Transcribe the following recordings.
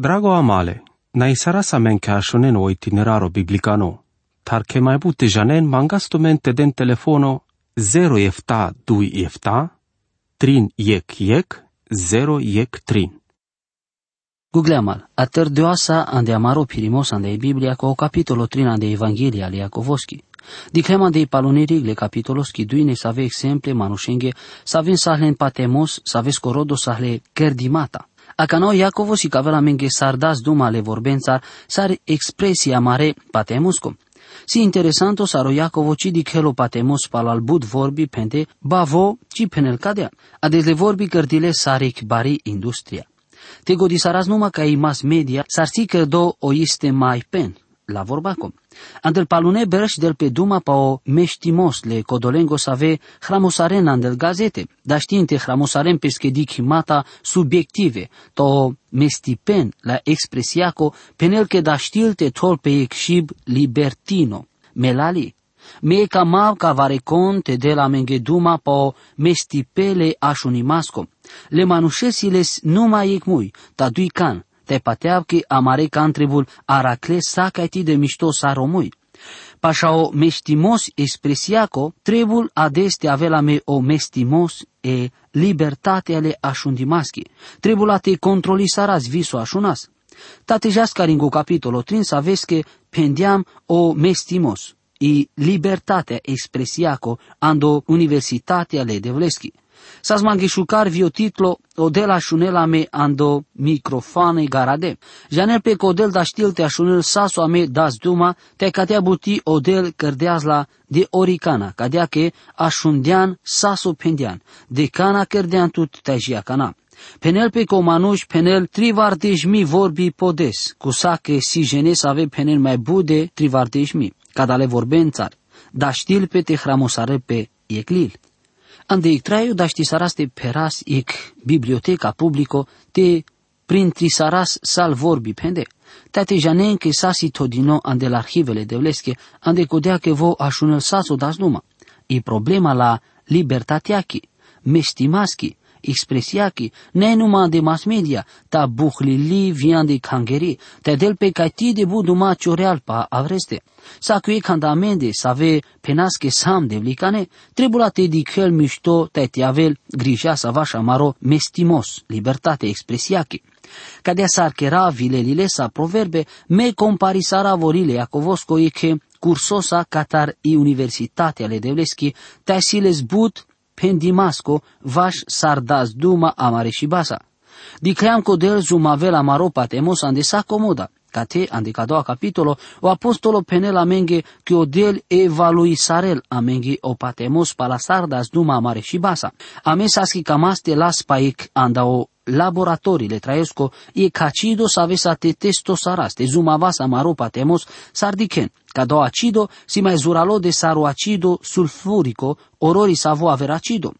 Drago amale, na isara sa men ke ashonen o itineraro biblicano, tar ke mai bute janen mangasto mente den telefono 0 efta 2 efta, trin yek yek, 0 yek trin. Googleamal, atër dyoasa ande amaro pirimos ande Biblia ko capitolo trin ande Evangelia ali Iakovoski. Diclem ande palonirig le capitolos ki duine să ave exemple manushenge, să avem sahlen patemos, să aveți corodo sahle kerdimata. Acano Iacovos și cavela menge sardas duma le vorbențar, sar expresia mare patemusco. Si interesanto saro Iacovo ci di chelo patemos pal al bud vorbi pente bavo ci penel cadea. Ades le vorbi cărdile sarik bari industria. Te godisaras numai ca i mass media sar si că do o este mai pen la vorba com. Andel palune berș del pe duma pa o meștimos le codolengo să ave hramosaren andel gazete, dar știinte hramosaren pescedic mata subiective, to mestipen la expresiaco penel că da știlte tol pe exib libertino, melali. Me ca mav ca varecon te de la mengeduma pa o mestipele așunimasco. Le manușesiles numai ecmui, ta dui can, te pateav că amare cantribul aracle sacaiti de mișto saromui. Pașa o mestimos expresiaco, trebul adeste avea me o mestimos e libertate ale așundimaschi. Trebul a te controli saras viso așunas. Tate jascaringo capitolo trin să vezi că pendiam o mestimos i libertatea expresiaco ando universitatea le devleschi. Sas mangisciucar vio titlo o de la șunela me ando microfane garade. Janel pe codel da știl te așunel saso ame das duma te catea buti odel cărdeaz la de oricana, cadea că așundean saso pendean, de cana cărdean tut te cana. Penel pe comanuș, penel trivardeșmi vorbi podes, cu sa că si jenes ave penel mai bude trivardeșmi, cadale vorbențar, da știl pe te hramosare pe eclil. Ande ik traju da ști saras te peras ik biblioteca publico te printri saras sal vorbi pende. Tate janen ke sasi todino ande l'arhivele devleske ande codea ke vo așunel saso das numa. I problema la libertatiaki, mestimaski, expresiaki, ne numai de mass media, ta buhlili vian de kangeri, te del pe ti de bu duma cioreal pa avreste. Sa cu e candamende să ave penasche sam de vlicane, trebuie te di chel mișto te te avel grija să vașa maro mestimos, libertate expresiaki. Cadea s-ar chera vilelile sa proverbe, me comparisara vorile Iacovosco e che cursosa catar i universitatea le devleschi, te siles but pendimasco vaș sardas duma amare și basa. Dicream codel zumavel amaro patemos ande sa comoda. Cate, ande ca doua capitolo, o apostolo penel amenge che odel evalui sarel amenge o patemos pala sardas duma amare și basa. Ame saski camaste las paic anda o laboratorile traesco e cacido sa te testo saraste zumavasa maro patemos sardichen do acido si mai zuralo de saro acido sulfurico orori savo aver acido.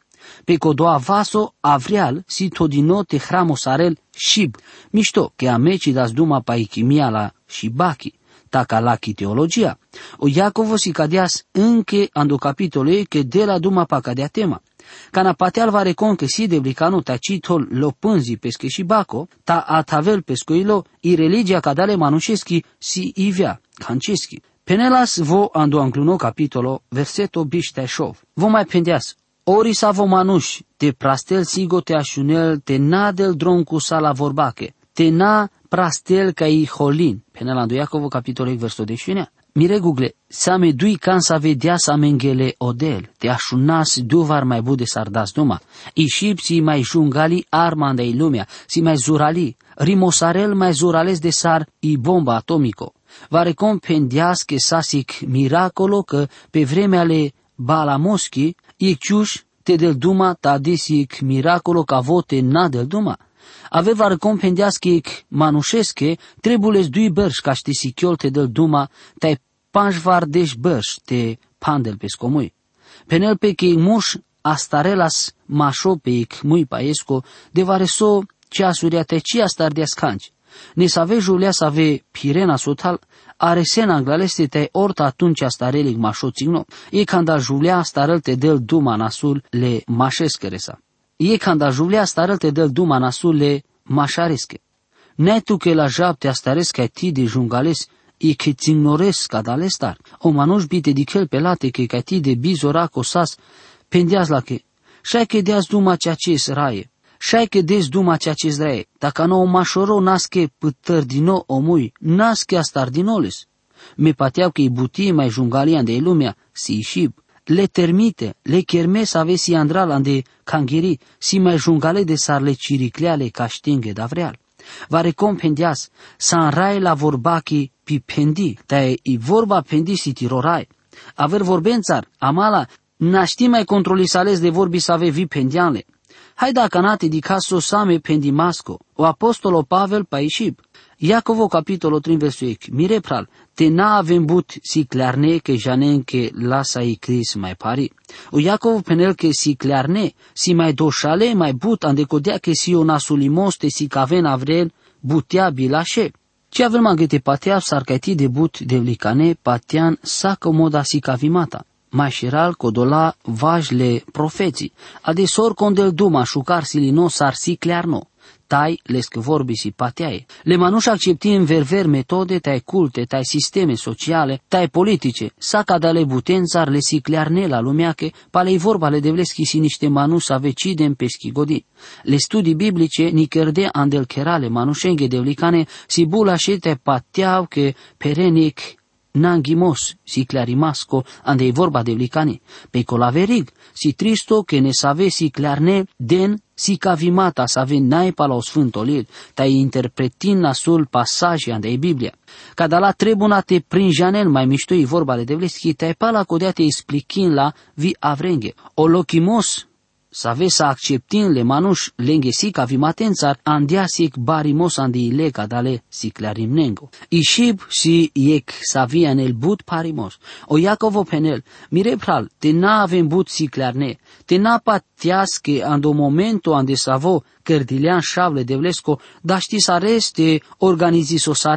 Pe codoa vaso avrial si todino te hramo sarel shib. Mișto, che ameci das duma paichimia la shibaki taca la teologia. O Iacovo si cadeas înche ando capitole che de la duma pa cadea tema. Canapateal va reconquisir Bricanu Tacitol lo pânzi pesche și baco, ta atavel pescoilo i religia cadale manușeschi si ivia, canceschi. Penelas vo andu ancluno capitolo, verseto bișteșov. Vo mai pendeas, ori sa vo manuș, de prastel sigo te așunel, te nadel droncu sala vorbache, te na prastel ca i holin. Penela Iacov, capitolul versetul 19. Miregugle, same dui kan sa vedea sa mengele odel, te așunas duvar mai bude s-ar das duma, ișipții mai jungali arma de lumea, si mai zurali, rimosarel mai zurales de sar i bomba atomico. Va recompendias că sasic miracolo că pe vremea le balamoschi, iciuș te del duma ta desic miracolo ca vote na del duma Aveva recompendiască ic manușesche, trebules dui bărș ca ști sichiol te del duma, tai panjvar deș bărș te pandel pe scomui. Penel pe că muș astarelas mașo pe ic mui paesco, de vareso ceasuria te ci astar de ascanci. Ne save Julia save pirena sotal, are sena glaleste te orta atunci starelic mașo țigno. E când Julia starel te del duma nasul le mașescheresa. E când Julia starel te del duma nasul le mașaresche. Ne tu que la japte astares ca ti de jungales e che țignores ca dalestar. O manuș bite dichel pelate che ca ti de bizora cosas pendeaz la che. Șai că deaz duma ceea ce raie. Șai că des duma ceea ce raie. Dacă nu o mașoro nasche pătăr din nou omui, nasche astar din oles. Me pateau că i butie mai jungalian de lumea, si șib le termite, le kermes avesi andral ande cangheri, si mai jungale de sarle ciricleale ca știnghe davreal. Va recompendias, sa înrai la vorbachi pi pendi, te i vorba pendi si tirorai. Aver vorbențar, amala, naști mai controlisales de vorbi să ave vi pendianle. Hai da canate di caso same pendimasco, o apostolo Pavel paishib. Iacovo capitolo 3 versul mire pral, te na avem but si clarne que janen que lasa i cris mai pari. O Iacovo penel que si clarne, si mai doșale mai but ande codea que si o nasulimos te si caven avrel butea bilașe. Ce avem magete patea sarcati de but de licane patian sa comoda si cavimata. Mai șiral codola vajle profeții, adesor condel duma șucar silino sar si clarno tai lesc vorbi si patiae. Le manuș accepti în verver metode tai culte, tai sisteme sociale, tai politice, saca da le butențar le siclearne la lumeache, palei vorba le devleschi si niște manus avecidem peschi godi. Le studii biblice ni cerde andel kerale manușenghe devlicane si bula te patiau che perenic nangimos si clarimasco ande vorba de licani, pe colaverig si tristo che ne save si clarne den si cavimata să avem naipa la o sfântolil, ta interpretin nasul pasaje ande Biblia. Cada la trebuna te prinjanel mai miștoi vorba de devleschi, te pala codea te expliquin la vi avrenghe. O lochimos să vezi să acceptin le manuș lenghe sica vimatențar andiasic barimos andi ileca dale siclarim nengo. Ishib si iec savia nel but parimos. O Iacovo penel, mire pral, te na avem but siclarne, te na patiasche ando momento ande savo cărdilean șavle de vlesco, da ști să reste organizi so să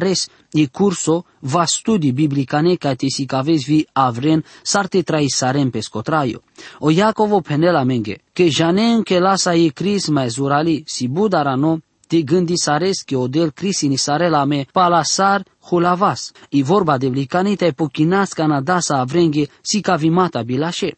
e curso va studi biblicane ca te si cavezi vi avren sarte trai sarem pe scotraio. O Iacovo penela menge, che janen che lasa e cris mai zurali, si budarano, te gândi sares che odel crisi ni sarela me palasar hulavas. I vorba de vlicane te pochinas canada sa avrenghe si cavimata bilașe.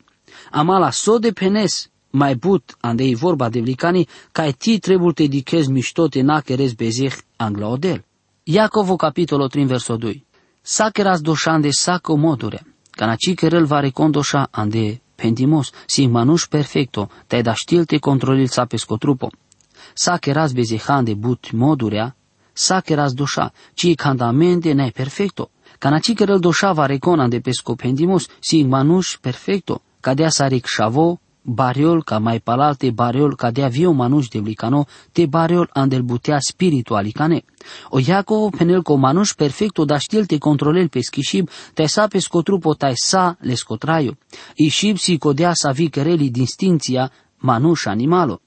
Amala so de penes, mai but ande e vorba de vlicani, ca ti trebuie te dichez miștote na keres bezeh angla odel. Iacovo capitolo 3 verso 2. Sakeras doșan de saco modure, canaci kerel va recondoșa ande pendimos, si manuș perfecto, te da știl te controlil sa pescotrupo. Sakeras bezehan de but modurea, sakeras doșa, ci candamente ne perfecto. Canaci kerel doșa va recona de pesco pendimos, si manuș perfecto, cadea saric șavo, bariol ca mai palalte bariol ca de avio manuș de licano te bariol andel butea spirituali cane. O Iacovo penel co manuș perfecto da știl te controlel pe schishib te sa pe scotrupo tai sa le scotraio. Ishib si codea sa vi kereli distinția manuș animalo.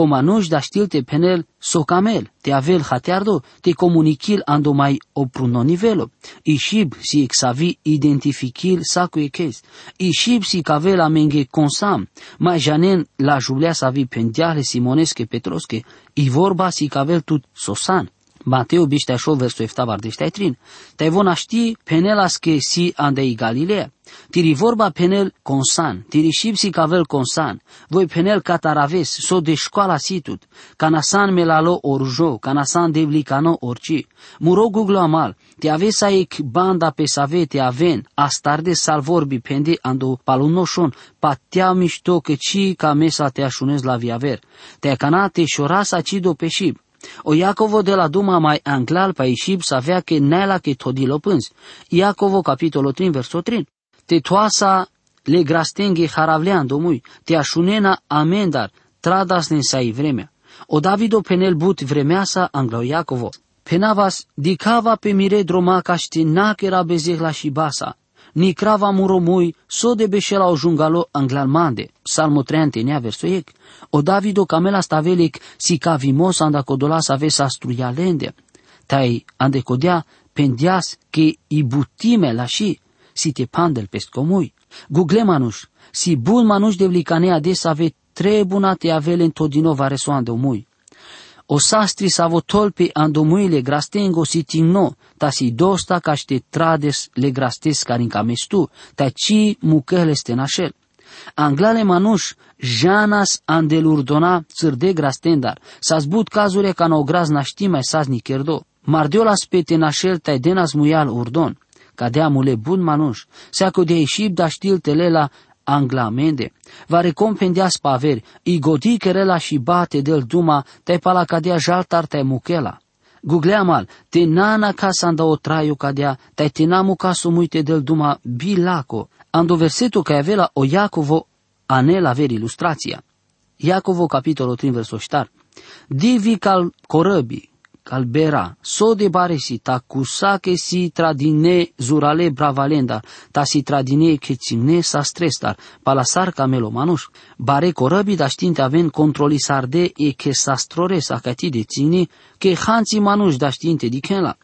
O manuș da știlte penel socamel, te avel hateardo, te comunichil ando mai opruno nivelo. Ishib si exavi identificil sacu eches. Ishib si cavela menge consam, mai janen la julea sa vi pendiale simonesche petrosche, i vorba si cavel tut sosan. Mateo biștea verso eftavar de trin. Te vona ști penelas que si andei Galilea. Tiri vorba penel consan, tiri șipsi cavel consan, voi penel cataraves, so de școala situt, canasan melalo orjo, canasan devlicano orci. Muro guglo amal, te avesa ec banda pe save te aven, astarde salvorbi pende ando palunoșon, patea mișto că ci ca mesa te așunez la viaver. Te canate șorasa cido pe șib, o Iacovo de la Duma mai anglal pa Ishib să avea că nela că todilo pânz. Iacovo capitolul 3 verso 3. Te toasa le grastenghe haravlean domui, te așunena amendar, tradas ne sai vremea. O Davido penel but vremea sa anglo Iacovo. Penavas dicava pe mire droma ca ști era bezeh la basa ni crava muromui, so de bešela o jungalo anglalmande, salmo 30 nea versoiec, o Davido camela stavelic si cavimos anda codola sa vesa struialende, tai ande codea pendias che i butime la și, si te pandel pescomui. Google manuș, si bun manuș de vlicane ades ave trebuna te avele întodinova resoande omui. O sastri savo tolpe andomuile grastengo si tingno, ta si dosta ca te trades le grastes carinca mestu, ta ci mucăle stenașel. Anglale manuș, janas andelurdona țârde grastendar, s-a zbut cazurile ca no graz naști mai sazni cherdo. Mardiola spete nașel tai denas muial urdon, cadea mule bun manuș, seaco de ieșib da știl telela anglamende, va recompendia spaveri, i godi kerela și bate del duma, te pala cadea jaltar te muchela. Guglea mal, te nana casa anda o traiu cadea, te tinamu caso muite del duma bilaco, ando versetul că avea o Iacovo anel aver ilustrația. Iacovo capitolul 3 versul Divi cal corăbii, calbera, so de baresi, ta kusake si tradine zurale bravalenda, ta si tradine che cimne sa strestar, palasar camelo manuș, bare corăbi da știinte aven controli sarde e che sa strore sa cati de ține, che hanți manuș da știinte dichenla.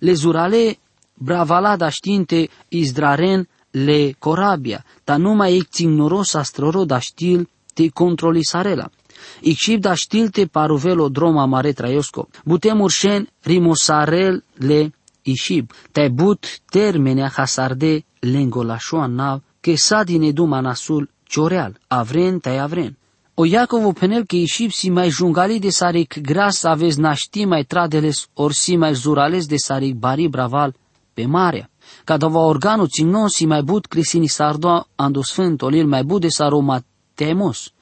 Le zurale bravala da știinte izdraren le corabia, ta numai ec țignoros sa stroro da știl te controli sarela. Ixib da știlte paruvelo droma mare traiosco. Butem urșen rimosarel le ixib. Te but termenea hasarde lengolașoa nav, că sa din eduma nasul cioreal, avren tai avren. O Iacovo penel că ixib si mai jungali de saric gras aveți naști mai tradeles or si mai zurales de saric bari braval pe marea. Cada organul țimnon si mai but crisini sardo ando sfânt olir mai but de saroma temos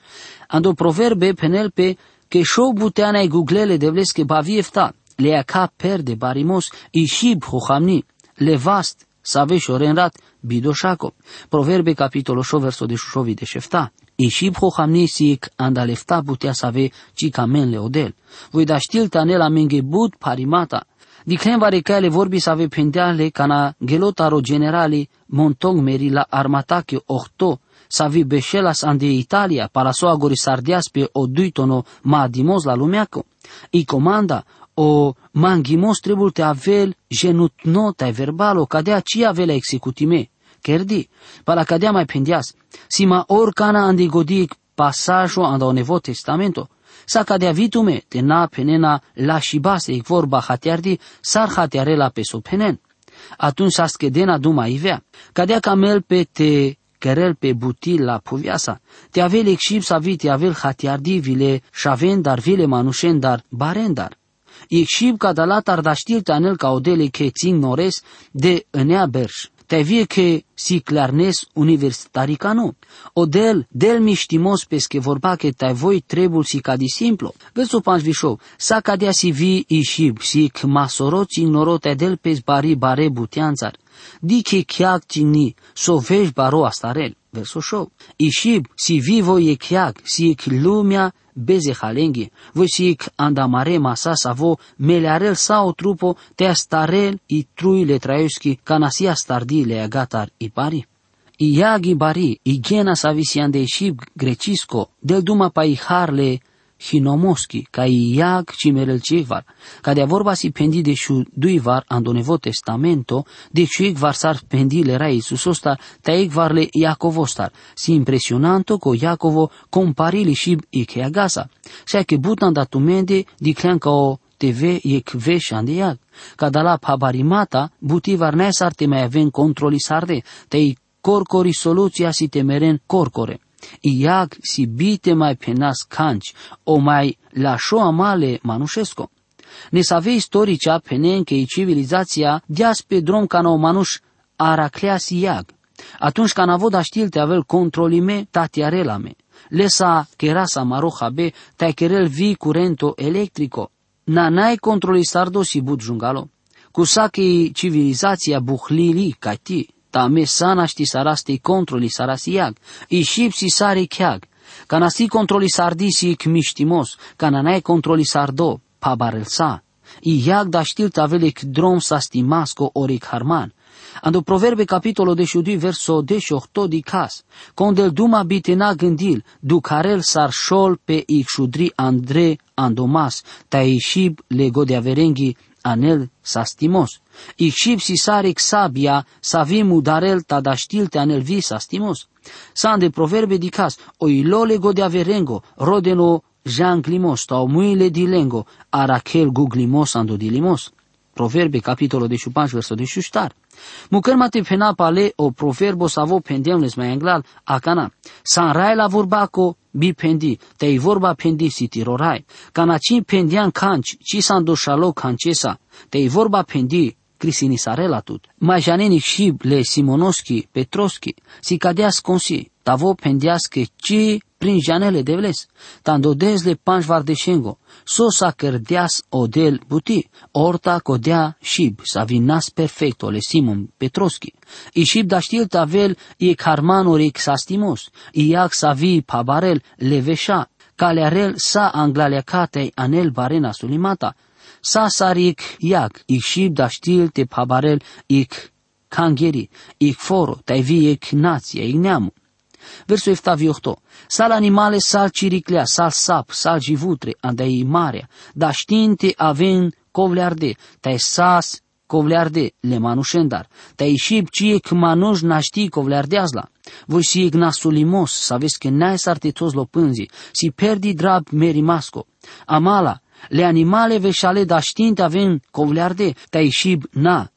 ando proverbe penelpe que show buteana e guglele devles que baviefta, le aca perde barimos i shib hohamni, le vast, savesh orenrat, bidoshako. Proverbe capitolo 8 verso de shushovi de shefta. I shib hohamni sic andalefta butea save cicamen le odel. Voi da știl tanela menge but parimata, Dichem vare le vorbi să ave pendeale cana gelotaro generali montong meri la armatache ohto savi bescelas ande Italia para so agori sardias pe o duitono ma dimos la lumeaco. I comanda o mangimos trebul te avel genut nota e verbalo cadea ci avela executime. Kerdi, para cadea mai pendias, sima orcana andi godic pasajo anda o nevo testamento, sa cadea vitume te na penena la shibase e vorba hatiardi sar hatiarela pe so penen. Atunci sa schedena duma ivea, cadea camel pe te kerel pe butil la puviasa. Te avel ekshib sa vi te avel hatiardi vile shaven dar vile manushen dar barendar. Ekshib ka dalat ar daștil tanel ca odele ke țin nores de înea berș. Te vie ke si clarnes universitaricanu. Odel, del miștimos pesche vorba ke te voi trebul si ca di simplu. Vezi o panș vișou, sa cadea si vi ishib, si k masoro țin noro te del pes bari bare butianțar. Dice chiag tigni, so vej baro astarel. Verso show. Ishib, si vivo e chiag, si ek lumea beze halengi, voi si ek andamare masa savo melearel sao trupo te astarel i trui le traioski canasia stardi le agatar i pari. Iagi bari, igena savisian de ishib grecisco, del duma pa i harle hinomoski, ca iag cimerel ceivar, ca de vorba si pendi de shu duivar ando nevo testamento, de chuig var sar pendi le rai susostar, taig var le Iacovostar, si impresionanto co Iacovo comparili shib ike agasa, sa che butan datumende di clean ca o TV e kve shandiag, ca da la pabarimata, buti var nesar te mai aven controli sarde, te i corcori soluția si temeren corcore. Iag si bite mai penas canci, o mai lașo amale manușesco. Ne save istoricea penen că civilizația dias pe drum ca o manuș aracleas iag. Atunci ca navoda știlte avel controlime tatiarelame. Lesa kerasa maroha be kerel vi curento electrico. Na nai controli sardo si bud jungalo. Kusaki civilizația buhlili ca ti tame sana ști sarasti controli sarasiag, i shipsi sari chiag, cana si controli sardisi kmiștimos, cana nai controli sardo, pabarelsa, i iag da știl tavelek drom sa stimasco oric harman, Ando proverbe capitolo de șudui verso de șohto di cas, condel duma bitena gândil, ducarel sar șol pe ixudri andre andomas, ta ieșib lego de averenghi anel sastimos. Ixib si sarek sabia savim udarel tadaștilte anel vi sastimos. San de proverbe dicas, o ilole go de averengo, rodeno Jean Glimos, tau muile di lengo, arakel guglimos ando di limos. Proverbe capitolo 15 verso 18. Mucăr mate pena pale o proverbo savo pendiam les mai englal acana. San rai la vorba co bi pendi, te i vorba pendi si tirorai. Cana ci pendian canci, ci san do shalo cancesa, te i vorba pendi crisini sarela tut. Mai janeni și le Simonoschi, Petroschi, si cadea sconsi, tavo pendias che ci prin janele de vles, tando desle panj vardeshengo, so sa cărdeas odel buti, orta codea shib, sa vinas perfecto le Simon Petroschi, i shib da știl tavel i carmanor i xastimos, i iac sa vi pabarel leveșa, calearel sa anglalekatei anel barena sulimata, sa sarik iac, i shib da știl te pabarel ik kangeri, ik foro, tai vi ik nație, ik neamu. Versul 8. Sal animale, sal ciriclea, sal sap, sal jivutre, andai marea, da știinte aven covlearde, tai sas covlearde, le manușendar, tai șib cie că manuș naști covleardeazla. Voi si ignasulimos, să vezi că n-ai sartitos lo pânzi, si perdi drab merimasco. Amala, le animale veșale da știinte aven covlearde, tai șib na.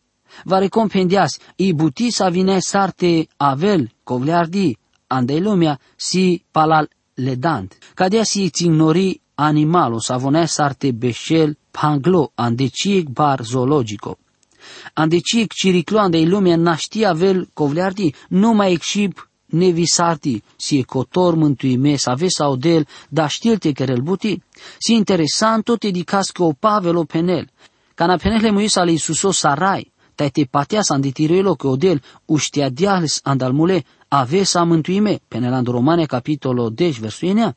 Va recompendias, i buti sa vine sarte avel covleardi, andei lumea si palal ledant. Cadea si ignori animalo savonea sarte beșel panglo andecic bar zoologico. Andecic ciriclo andei lumea naștia vel covleardi, numai exib nevisarti, si cotor mântuime, să aveți sau del, da știlte kerel buti. Si interesant tot edicas că o pavelo penel, ca na penele muisa li suso sarai, tai te pateas anditirelo că odel uștia diales andalmule, avesa mântuime, penelando Romane capitolo 10 verso enea.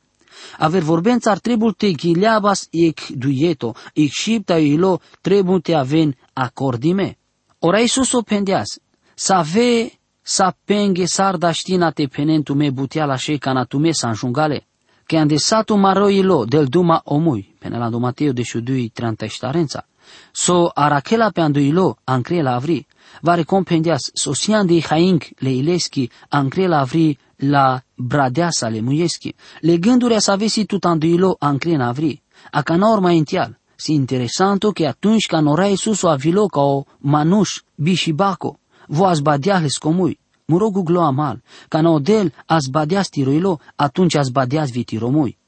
Aver vorbența țar trebul te ghileabas ec duieto, ec șipta ilo trebul te aven acordime. Ora Iisus o pendeas, să ave sa penghe sarda știna te penentu me buteala șeicana tu me sa înjungale, che andesato maro ilo del duma omui, penelando Mateo de șudui treanta ștarența. So arachela pe anduilo, ancre la avri, va recompendias sosian de haing le ileschi, ancre la avri la bradeasa le muieschi, le gânduri să avesi tu anduilo ancre na avri, a ca norma ential. Si interesanto che atunci ca nora Iisus o avilo ca o manuș bishibaco, vo azbadeales comui, murogu glo amal, ca na odel azbadeas tiroilo, atunci azbadeas vitiromui.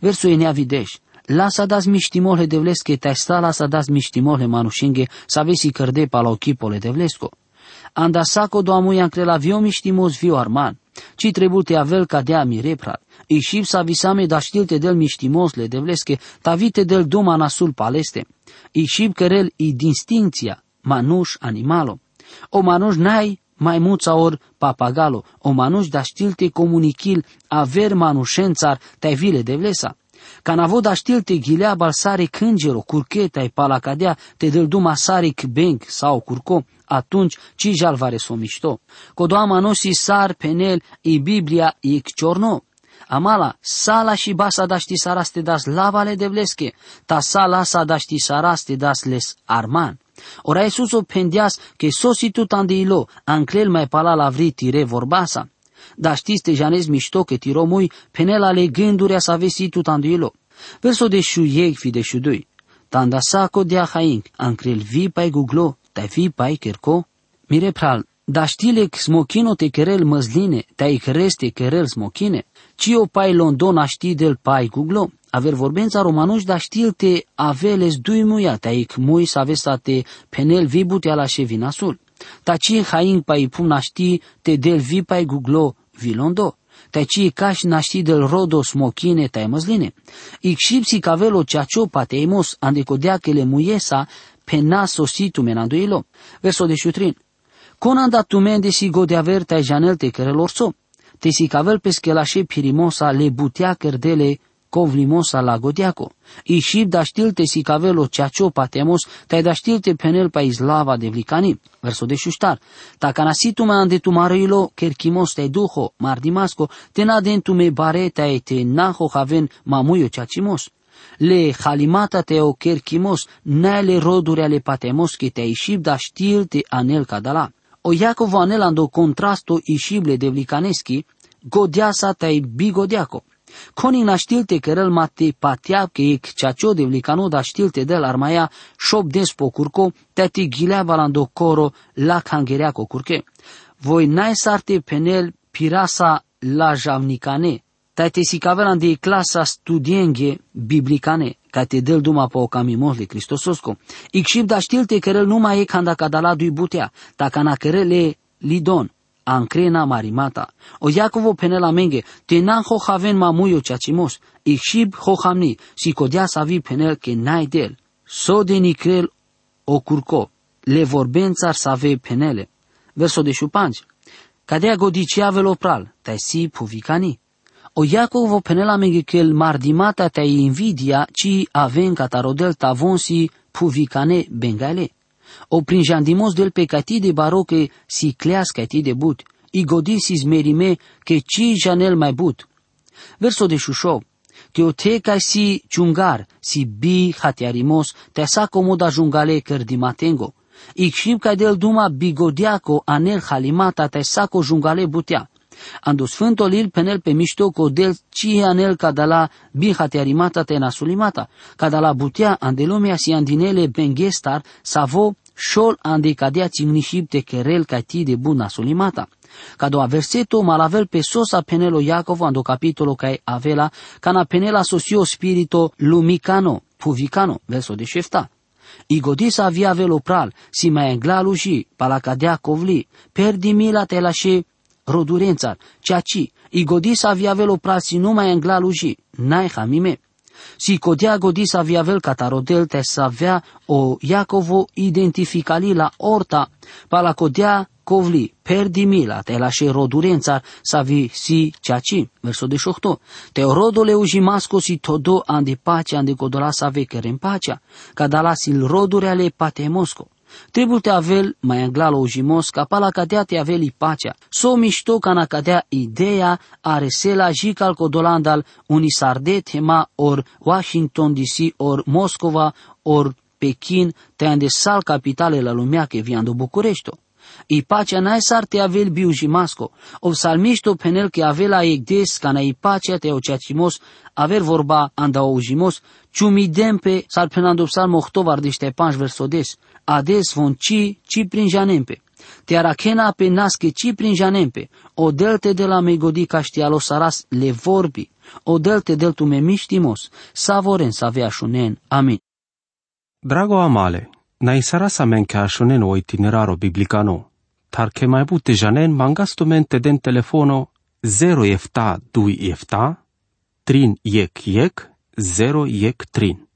Versul e neavideș, Lasa das miștimole de vleske, taj stala sa das miștimole manušinge, sa vesi cărde pa la ochipole de vlesko. Anda saco do amuian cre la vio miștimos vio arman, ci trebute avel ca dea mireprat. I șip sa visame da știlte del miștimosle de vleske, ta vite del duma nasul paleste. I șip cărel i distincția, manuș animalo. O manuș n-ai mai muța or papagalo, o manuș da știlte comunichil aver manușențar tai vile de vlesa. Canavoda știl te ghilea balsare cângero, curcheta e palacadea, te dăl duma saric benc sau curco, atunci ci jalvare so mișto. Codoama no si sar penel i Biblia i ciorno. Amala, sala și basa da ști saraste das lavale de vlesche, ta sala sa da ști saraste das les arman. Ora Iisus o pendeas că sosi tu tandeilo, anclel mai pala la vri tire vorbasa. Da știți te janez mișto că tiromui penela le gânduri să avesi tu tanduilo. Verso de shu yeg fi de shu dui. Tanda sako dia haink, ankrel vi pai guglo, tai vi pai kerko. Mire pral, da știle smokino te kerel măzline, tai creste kerel smokine. Cio pai London a ști del pai guglo. Aver vorbența romanuș da știl te aveles dui muia, tai mui să avestate penel vi butea la șevinasul. Taci haing pai pum naști te del vi pai guglo vilondo. Taci caș naști del rodo smochine tai măsline. Ixipsi cavelo ceacio pateimos andecodea che le muiesa pena sositu menanduilo. Verso de șutrin. Conanda tu mende si gode aver tai janel te kerelorso. Te si cavel pescelașe pirimosa le butea cerdele kovlimosa la godiaco. I shib da știlte si cavelo ceacio patemos, tai da știlte penel pa izlava de vlicani. Verso de șuștar. Ta canasitu me ande tu marilo kerkimos te duho, mardimasco, te na dentu me bareta e te naho haven mamuio ceacimos. Le halimata te o kerkimos, nele roduri ale patemos che te ishib da știlte anel cadala. O Iacov anelando contrasto ishible de vlicaneschi, godiasa tai bigodiaco Koning na štilte, kerel mate patia ke ek čačo de vlikano da štilte del armaja šop des po kurko, te ti gilea balando koro la kangerea ko kurke. Voi naisarte penel pirasa la javnicane, te te si cavelan de clasa studienge biblicane, ca te del duma po camimos de Cristososko. Icșib da štilte kerel numai e kanda kadala dui butea, ta kana kerele lidon, ancrena marimata. O Iacovo penela menge, tenan ho haven mamuyo chachimos, ixib ho hamni, si codia savi penel que nai del. So de nicrel o curco, le vorbențar save penele. Verso de șupanci. Cadea godicia velopral, tai si puvicani. O Iacovo penela menge que el mardimata tai invidia, ci aven catarodel tavonsi puvicane bengale o prinjandimos del pecati de baroque si cleas cati de but, i godisis merime che ci janel mai but. Verso de Shusho, que o te ca si chungar, si bi hatiarimos, te sa comoda jungale cărdimatengo. Icșim ca del duma bigodiaco anel halimata te saco jungale butea. Ando sfântul il penel pe mișto co del ci anel cadala bihate arimata te nasulimata, cadala butea andelumea si andinele bengestar savo shol ande cadea țimnishib te kerel ca ti de buna sulimata. Cado a verseto malavel pe sosa penelo Iacov ando capitolo ca avela cana penela sosio spirito lumicano, puvicano, verso de șefta. Igodisa avia velopral, si mai englaluși, palacadea covli, perdi mila te lașe rodurențar, ceaci, igodisa avia velopral si numai englaluși, n-ai hamime. Si codea godisa avea vel catarodel te să avea o Iacovo identificali la orta, pala codea covli, perdi mila, te lașe rodurențar, sa vi si ceaci, verso de șohto. Te rodole ujimasco si todo ande pacea, ande codola sa vecere în pacea, ca da la sil rodure ale patemosco. Trebuie te avel mai anglalo ujimos ca pala cadea te aveli pacea. So mișto ca na cadea ideea are sela jical codolandal unisarde tema or Washington DC or Moscova or Pekin te ande sal capitale la lumea che viando București. I pacea n-ai sar te avel biu jimasco, o salmișto penel che avela egdes ca na i pacea te oceacimos, aver vorba anda o ujimos, ciumidempe sal penando psalm 8 vardiște panș versodes, ades von ci, ci prin janempe. Te arachena pe nasche ci prin janempe, o delte de la megodi caștialo saras le vorbi, o delte del tu me miștimos, savoren să avea șunen. Amin. Drago amale, na isarasa men ca șunen o itineraro biblicano, tar che mai bute janen mangastumente den telefono 0 efta 2 efta, trin yek yek, 0 yek trin.